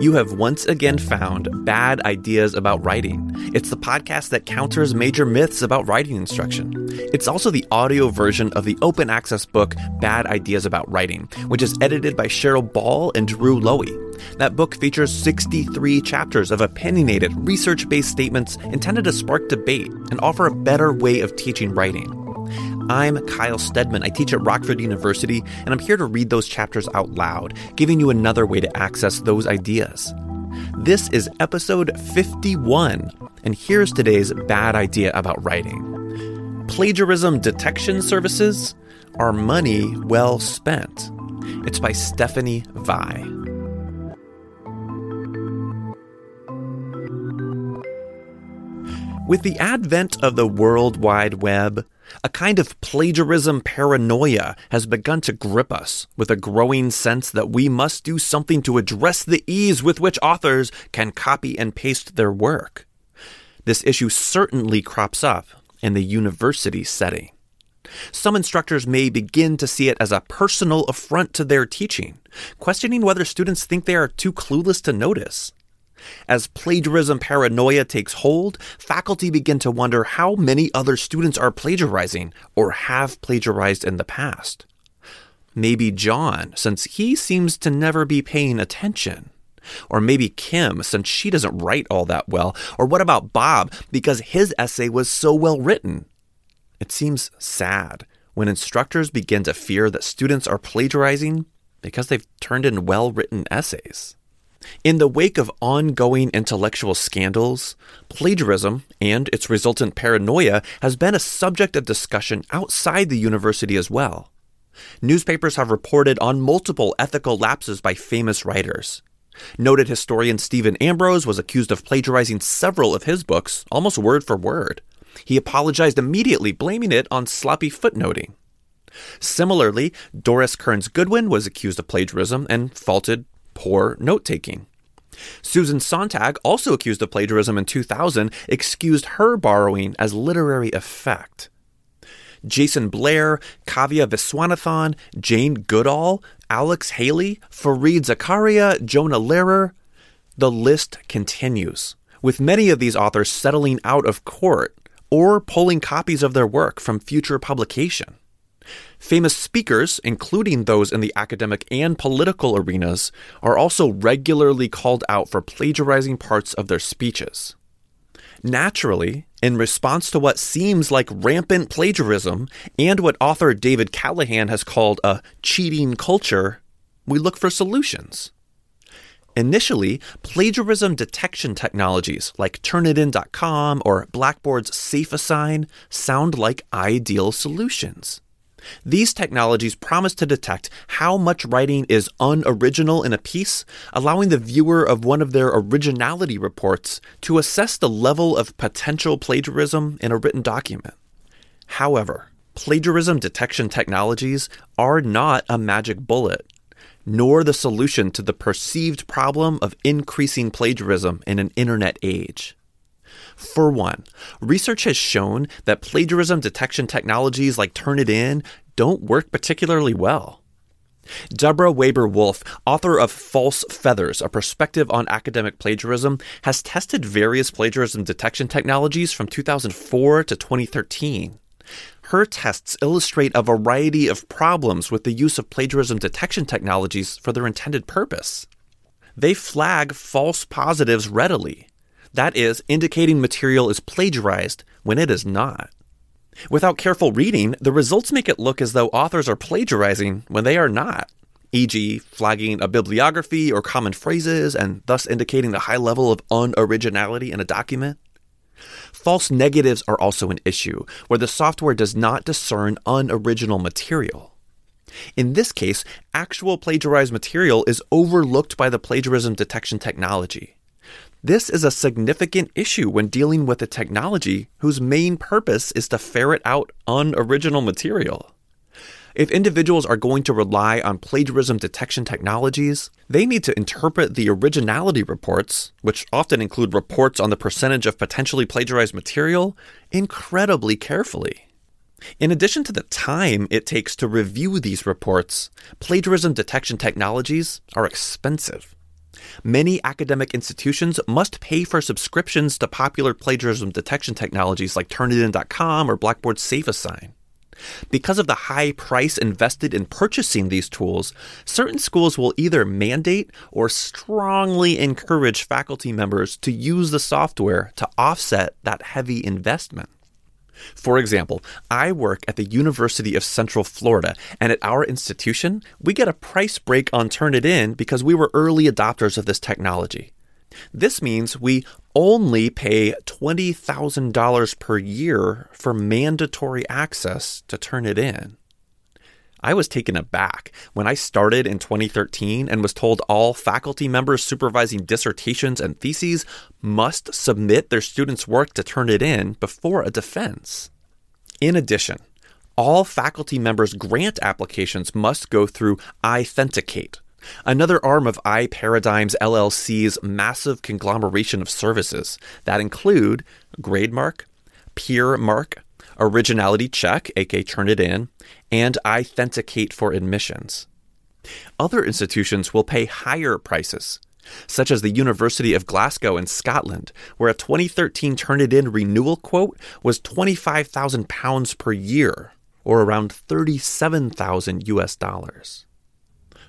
You have once again found Bad Ideas About Writing. It's the podcast that counters major myths about writing instruction. It's also the audio version of the open access book Bad Ideas About Writing, which is edited by Cheryl Ball and Drew Loewe. That book features 63 chapters of opinionated, research based statements intended to spark debate and offer a better way of teaching writing. I'm Kyle Stedman. I teach at Rockford University, and I'm here to read those chapters out loud, giving you another way to access those ideas. This is episode 51, and here's today's bad idea about writing Plagiarism Detection Services Are Money Well Spent? It's by Stephanie Vie. With the advent of the World Wide Web, a kind of plagiarism paranoia has begun to grip us, with a growing sense that we must do something to address the ease with which authors can copy and paste their work. This issue certainly crops up in the university setting. Some instructors may begin to see it as a personal affront to their teaching, questioning whether students think they are too clueless to notice. As plagiarism paranoia takes hold, faculty begin to wonder how many other students are plagiarizing or have plagiarized in the past. Maybe John, since he seems to never be paying attention. Or maybe Kim, since she doesn't write all that well. Or what about Bob, because his essay was so well written? It seems sad when instructors begin to fear that students are plagiarizing because they've turned in well written essays. In the wake of ongoing intellectual scandals, plagiarism and its resultant paranoia has been a subject of discussion outside the university as well. Newspapers have reported on multiple ethical lapses by famous writers. Noted historian Stephen Ambrose was accused of plagiarizing several of his books, almost word for word. He apologized immediately, blaming it on sloppy footnoting. Similarly, Doris Kearns Goodwin was accused of plagiarism and faulted poor note taking. Susan Sontag, also accused of plagiarism in 2000, excused her borrowing as literary effect. Jayson Blair, Kavya Viswanathan, Jane Goodall, Alex Haley, Fareed Zakaria, Jonah Lehrer. The list continues, with many of these authors settling out of court or pulling copies of their work from future publication. Famous speakers, including those in the academic and political arenas, are also regularly called out for plagiarizing parts of their speeches. Naturally, in response to what seems like rampant plagiarism and what author David Callahan has called a cheating culture, we look for solutions. Initially, plagiarism detection technologies like Turnitin.com or Blackboard's SafeAssign sound like ideal solutions. These technologies promise to detect how much writing is unoriginal in a piece, allowing the viewer of one of their originality reports to assess the level of potential plagiarism in a written document. However, plagiarism detection technologies are not a magic bullet, nor the solution to the perceived problem of increasing plagiarism in an internet age. For one, research has shown that plagiarism detection technologies like Turnitin don't work particularly well. Debora Weber-Wulff, author of False Feathers, a perspective on academic plagiarism, has tested various plagiarism detection technologies from 2004 to 2013. Her tests illustrate a variety of problems with the use of plagiarism detection technologies for their intended purpose. They flag false positives readily, that is, indicating material is plagiarized when it is not. Without careful reading, the results make it look as though authors are plagiarizing when they are not, e.g., flagging a bibliography or common phrases and thus indicating a high level of unoriginality in a document. False negatives are also an issue, where the software does not discern unoriginal material. In this case, actual plagiarized material is overlooked by the plagiarism detection technology. This is a significant issue when dealing with a technology whose main purpose is to ferret out unoriginal material. If individuals are going to rely on plagiarism detection technologies, they need to interpret the originality reports, which often include reports on the percentage of potentially plagiarized material, incredibly carefully. In addition to the time it takes to review these reports, plagiarism detection technologies are expensive. Many academic institutions must pay for subscriptions to popular plagiarism detection technologies like Turnitin.com or Blackboard SafeAssign. Because of the high price invested in purchasing these tools, certain schools will either mandate or strongly encourage faculty members to use the software to offset that heavy investment. For example, I work at the University of Central Florida, and at our institution, we get a price break on Turnitin because we were early adopters of this technology. This means we only pay $20,000 per year for mandatory access to Turnitin. I was taken aback when I started in 2013 and was told all faculty members supervising dissertations and theses must submit their students' work to Turnitin before a defense. In addition, all faculty members' grant applications must go through iThenticate, another arm of iParadigms LLC's massive conglomeration of services that include GradeMark, PeerMark, Originality Check, aka Turnitin, and authenticate for admissions. Other institutions will pay higher prices, such as the University of Glasgow in Scotland, where a 2013 Turnitin renewal quote was 25,000 pounds per year, or around 37,000 US dollars.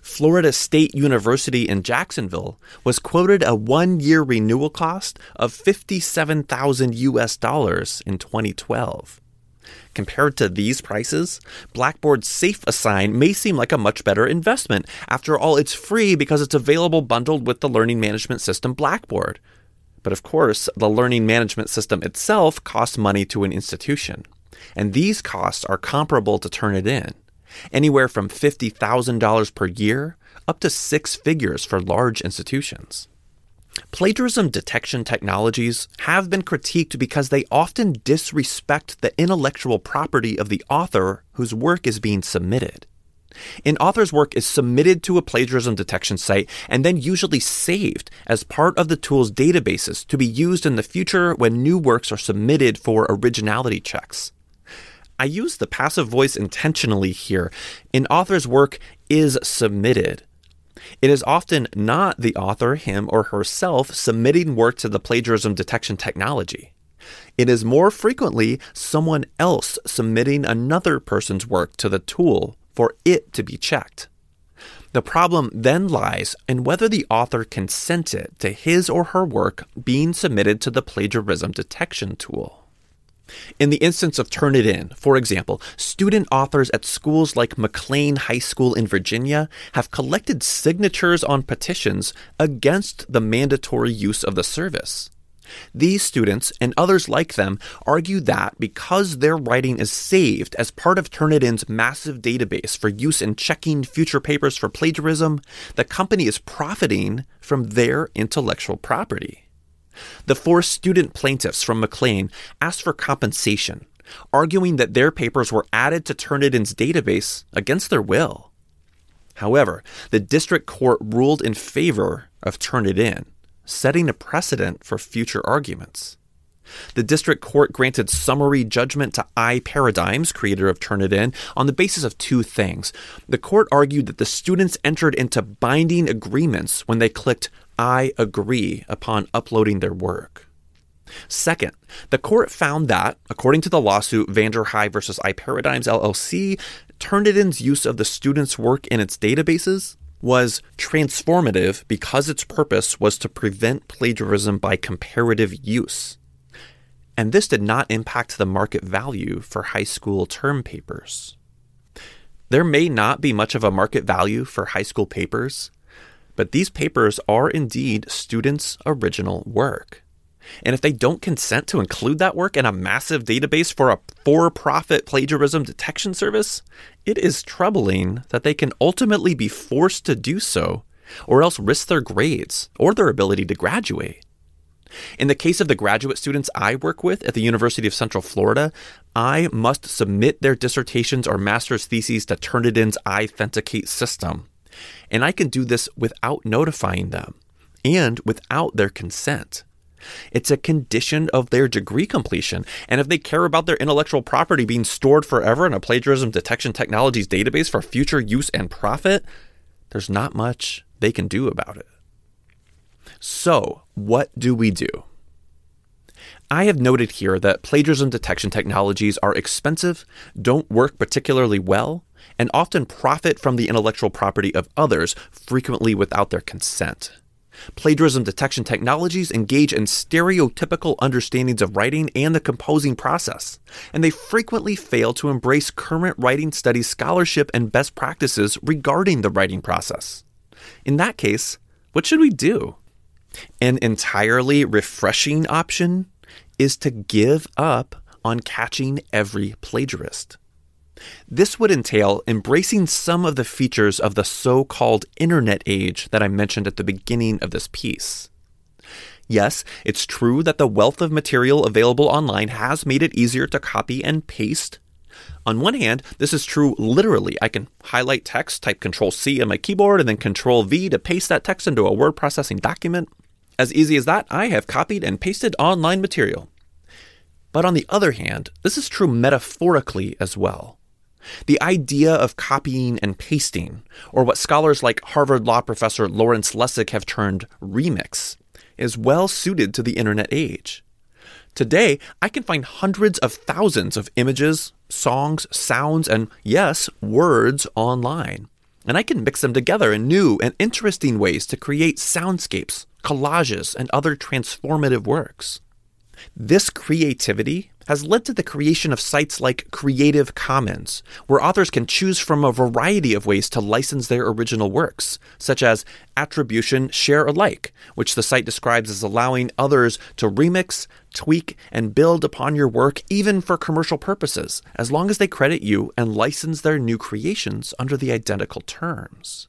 Florida State University in Jacksonville was quoted a one year renewal cost of 57,000 US dollars in 2012. Compared to these prices, Blackboard SafeAssign may seem like a much better investment. After all, it's free because it's available bundled with the learning management system Blackboard. But of course, the learning management system itself costs money to an institution. And these costs are comparable to Turnitin anywhere from $50,000 per year up to six figures for large institutions. Plagiarism detection technologies have been critiqued because they often disrespect the intellectual property of the author whose work is being submitted. An author's work is submitted to a plagiarism detection site and then usually saved as part of the tool's databases to be used in the future when new works are submitted for originality checks. I use the passive voice intentionally here. An author's work is submitted. It is often not the author, him or herself, submitting work to the plagiarism detection technology. It is more frequently someone else submitting another person's work to the tool for it to be checked. The problem then lies in whether the author consented to his or her work being submitted to the plagiarism detection tool. In the instance of Turnitin, for example, student authors at schools like McLean High School in Virginia have collected signatures on petitions against the mandatory use of the service. These students and others like them argue that because their writing is saved as part of Turnitin's massive database for use in checking future papers for plagiarism, the company is profiting from their intellectual property. The four student plaintiffs from McLean asked for compensation, arguing that their papers were added to Turnitin's database against their will. However, the district court ruled in favor of Turnitin, setting a precedent for future arguments. The district court granted summary judgment to iParadigms, creator of Turnitin, on the basis of two things. The court argued that the students entered into binding agreements when they clicked I agree upon uploading their work. Second, the court found that, according to the lawsuit Vanderhye versus iParadigms LLC, Turnitin's use of the student's work in its databases was transformative because its purpose was to prevent plagiarism by comparative use. And this did not impact the market value for high school term papers. There may not be much of a market value for high school papers, but these papers are indeed students' original work. And if they don't consent to include that work in a massive database for a for profit plagiarism detection service, it is troubling that they can ultimately be forced to do so, or else risk their grades or their ability to graduate. In the case of the graduate students I work with at the University of Central Florida, I must submit their dissertations or master's theses to Turnitin's iThenticate system and I can do this without notifying them and without their consent. It's a condition of their degree completion. And if they care about their intellectual property being stored forever in a plagiarism detection technologies database for future use and profit, there's not much they can do about it. So, what do we do? I have noted here that plagiarism detection technologies are expensive, don't work particularly well, and often profit from the intellectual property of others, frequently without their consent. Plagiarism detection technologies engage in stereotypical understandings of writing and the composing process, and they frequently fail to embrace current writing studies scholarship and best practices regarding the writing process. In that case, what should we do? An entirely refreshing option is to give up on catching every plagiarist. This would entail embracing some of the features of the so called internet age that I mentioned at the beginning of this piece. Yes, it's true that the wealth of material available online has made it easier to copy and paste. On one hand, this is true literally. I can highlight text, type Control C on my keyboard, and then Control V to paste that text into a word processing document. As easy as that, I have copied and pasted online material. But on the other hand, this is true metaphorically as well. The idea of copying and pasting, or what scholars like Harvard law professor Lawrence Lessig have termed remix, is well suited to the internet age. Today, I can find hundreds of thousands of images, songs, sounds, and yes, words online. And I can mix them together in new and interesting ways to create soundscapes, collages, and other transformative works. This creativity has led to the creation of sites like Creative Commons, where authors can choose from a variety of ways to license their original works, such as attribution share alike, which the site describes as allowing others to remix, tweak, and build upon your work even for commercial purposes, as long as they credit you and license their new creations under the identical terms.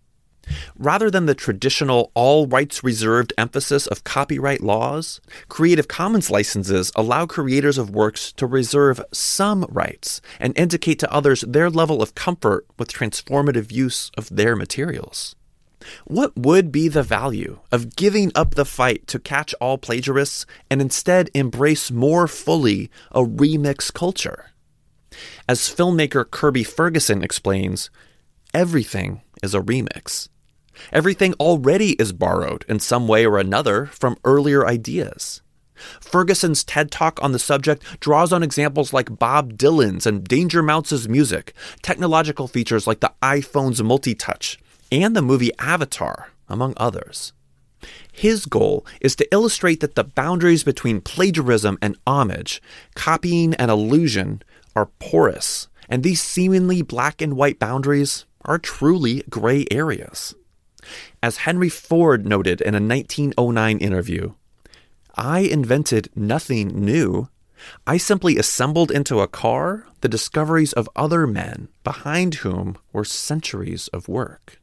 Rather than the traditional all rights reserved emphasis of copyright laws, Creative Commons licenses allow creators of works to reserve some rights and indicate to others their level of comfort with transformative use of their materials. What would be the value of giving up the fight to catch all plagiarists and instead embrace more fully a remix culture? As filmmaker Kirby Ferguson explains, everything is a remix. Everything already is borrowed in some way or another from earlier ideas. Ferguson's TED Talk on the subject draws on examples like Bob Dylan's and Danger Mouse's music, technological features like the iPhone's multi-touch, and the movie Avatar, among others. His goal is to illustrate that the boundaries between plagiarism and homage, copying and illusion, are porous, and these seemingly black and white boundaries are truly gray areas. As Henry Ford noted in a 1909 interview, I invented nothing new. I simply assembled into a car the discoveries of other men behind whom were centuries of work.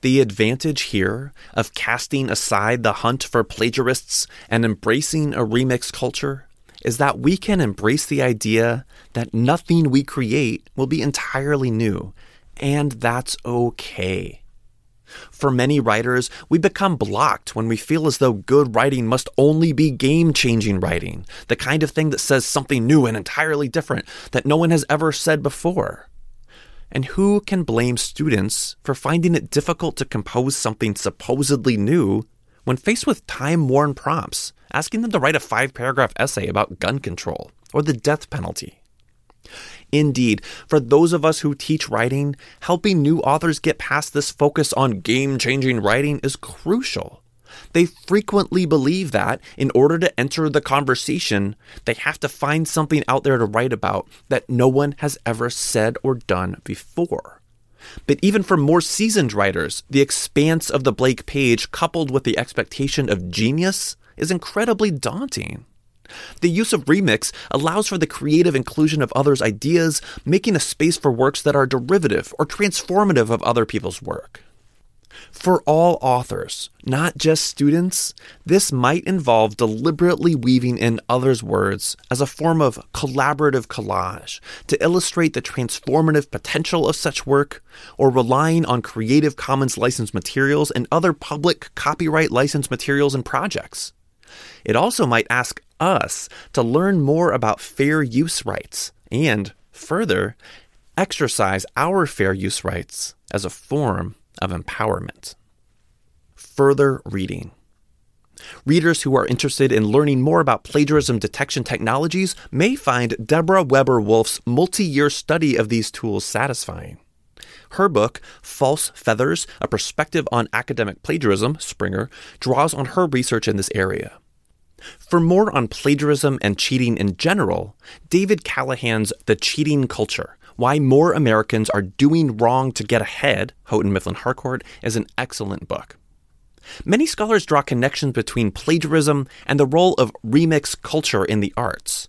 The advantage here of casting aside the hunt for plagiarists and embracing a remix culture is that we can embrace the idea that nothing we create will be entirely new, and that's okay. For many writers, we become blocked when we feel as though good writing must only be game changing writing, the kind of thing that says something new and entirely different that no one has ever said before. And who can blame students for finding it difficult to compose something supposedly new when faced with time worn prompts, asking them to write a five paragraph essay about gun control or the death penalty? Indeed, for those of us who teach writing, helping new authors get past this focus on game changing writing is crucial. They frequently believe that in order to enter the conversation, they have to find something out there to write about that no one has ever said or done before. But even for more seasoned writers, the expanse of the Blake page coupled with the expectation of genius is incredibly daunting. The use of remix allows for the creative inclusion of others' ideas, making a space for works that are derivative or transformative of other people's work. For all authors, not just students, this might involve deliberately weaving in others' words as a form of collaborative collage to illustrate the transformative potential of such work, or relying on Creative Commons licensed materials and other public copyright licensed materials and projects. It also might ask us to learn more about fair use rights and, further, exercise our fair use rights as a form of empowerment. Further reading. Readers who are interested in learning more about plagiarism detection technologies may find Debora Weber-Wulff's multi year study of these tools satisfying. Her book, False Feathers A Perspective on Academic Plagiarism, Springer, draws on her research in this area. For more on plagiarism and cheating in general, David Callahan's The Cheating Culture Why More Americans Are Doing Wrong to Get Ahead, Houghton Mifflin Harcourt, is an excellent book. Many scholars draw connections between plagiarism and the role of remix culture in the arts.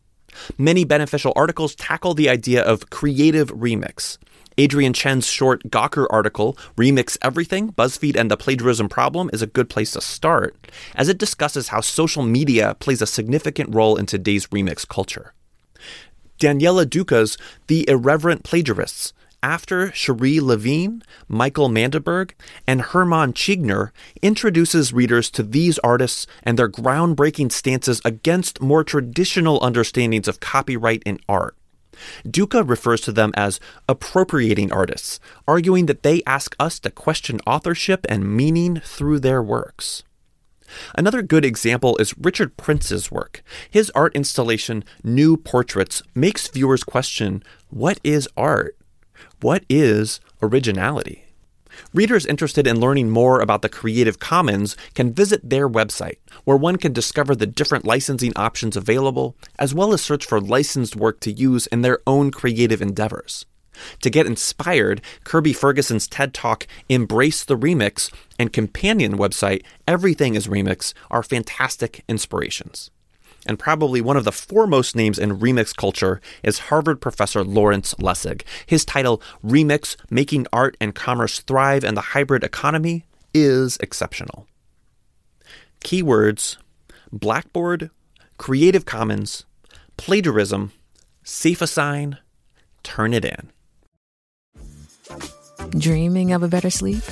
Many beneficial articles tackle the idea of creative remix. Adrian Chen's short Gawker article, Remix Everything BuzzFeed and the Plagiarism Problem, is a good place to start, as it discusses how social media plays a significant role in today's remix culture. Daniela Duca's The Irreverent Plagiarists after Sherrie Levine, Michael Mandiberg, and Hermann Zschiegner introduces readers to these artists and their groundbreaking stances against more traditional understandings of copyright in art. Duca refers to them as appropriating artists, arguing that they ask us to question authorship and meaning through their works. Another good example is Richard Prince's work. His art installation, New Portraits, makes viewers question what is art? What is originality? Readers interested in learning more about the Creative Commons can visit their website, where one can discover the different licensing options available, as well as search for licensed work to use in their own creative endeavors. To get inspired, Kirby Ferguson's TED Talk Embrace the Remix and companion website Everything is Remix are fantastic inspirations and probably one of the foremost names in remix culture is Harvard professor Lawrence Lessig. His title, Remix Making Art and Commerce Thrive in the Hybrid Economy, is exceptional. Keywords Blackboard, Creative Commons, plagiarism, SafeAssign, Turnitin. Dreaming of a better sleep?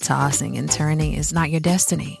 Tossing and turning is not your destiny.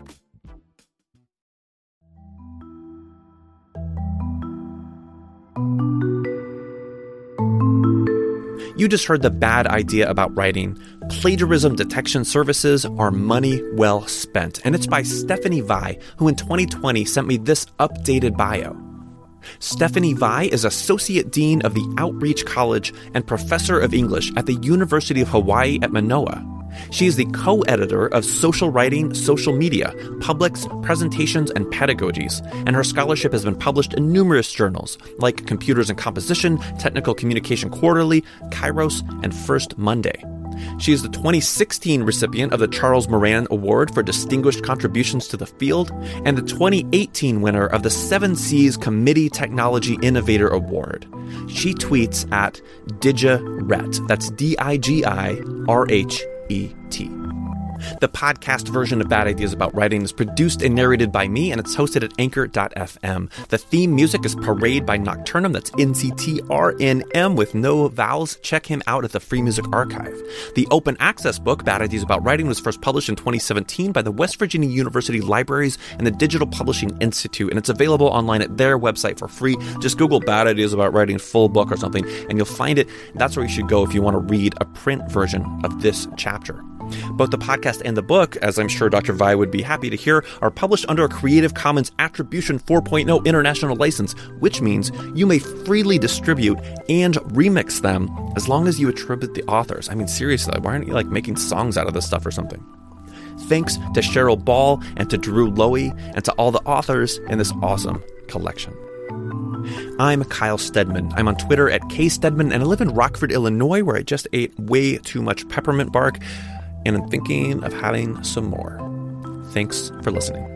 You just heard the bad idea about writing. Plagiarism detection services are money well spent. And it's by Stephanie Vie, who in 2020 sent me this updated bio. Stephanie Vie is Associate Dean of the Outreach College and Professor of English at the University of Hawaii at Manoa. She is the co editor of Social Writing, Social Media, Publics, Presentations, and Pedagogies, and her scholarship has been published in numerous journals like Computers and Composition, Technical Communication Quarterly, Kairos, and First Monday. She is the 2016 recipient of the Charles Moran Award for Distinguished Contributions to the Field and the 2018 winner of the Seven Seas Committee Technology Innovator Award. She tweets at Digirhet. That's D I G I R H E T. The podcast version of Bad Ideas About Writing is produced and narrated by me, and it's hosted at anchor.fm. The theme music is Parade by Nocturnum. That's N C T R N M with no vowels. Check him out at the Free Music Archive. The open access book, Bad Ideas About Writing, was first published in 2017 by the West Virginia University Libraries and the Digital Publishing Institute, and it's available online at their website for free. Just Google Bad Ideas About Writing full book or something, and you'll find it. That's where you should go if you want to read a print version of this chapter. Both the podcast and the book, as I'm sure Dr. Vie would be happy to hear, are published under a Creative Commons Attribution 4.0 international license, which means you may freely distribute and remix them as long as you attribute the authors. I mean, seriously, why aren't you like making songs out of this stuff or something? Thanks to Cheryl Ball and to Drew Loewe and to all the authors in this awesome collection. I'm Kyle Stedman. I'm on Twitter at kstedman, and I live in Rockford, Illinois, where I just ate way too much peppermint bark and I'm thinking of having some more. Thanks for listening.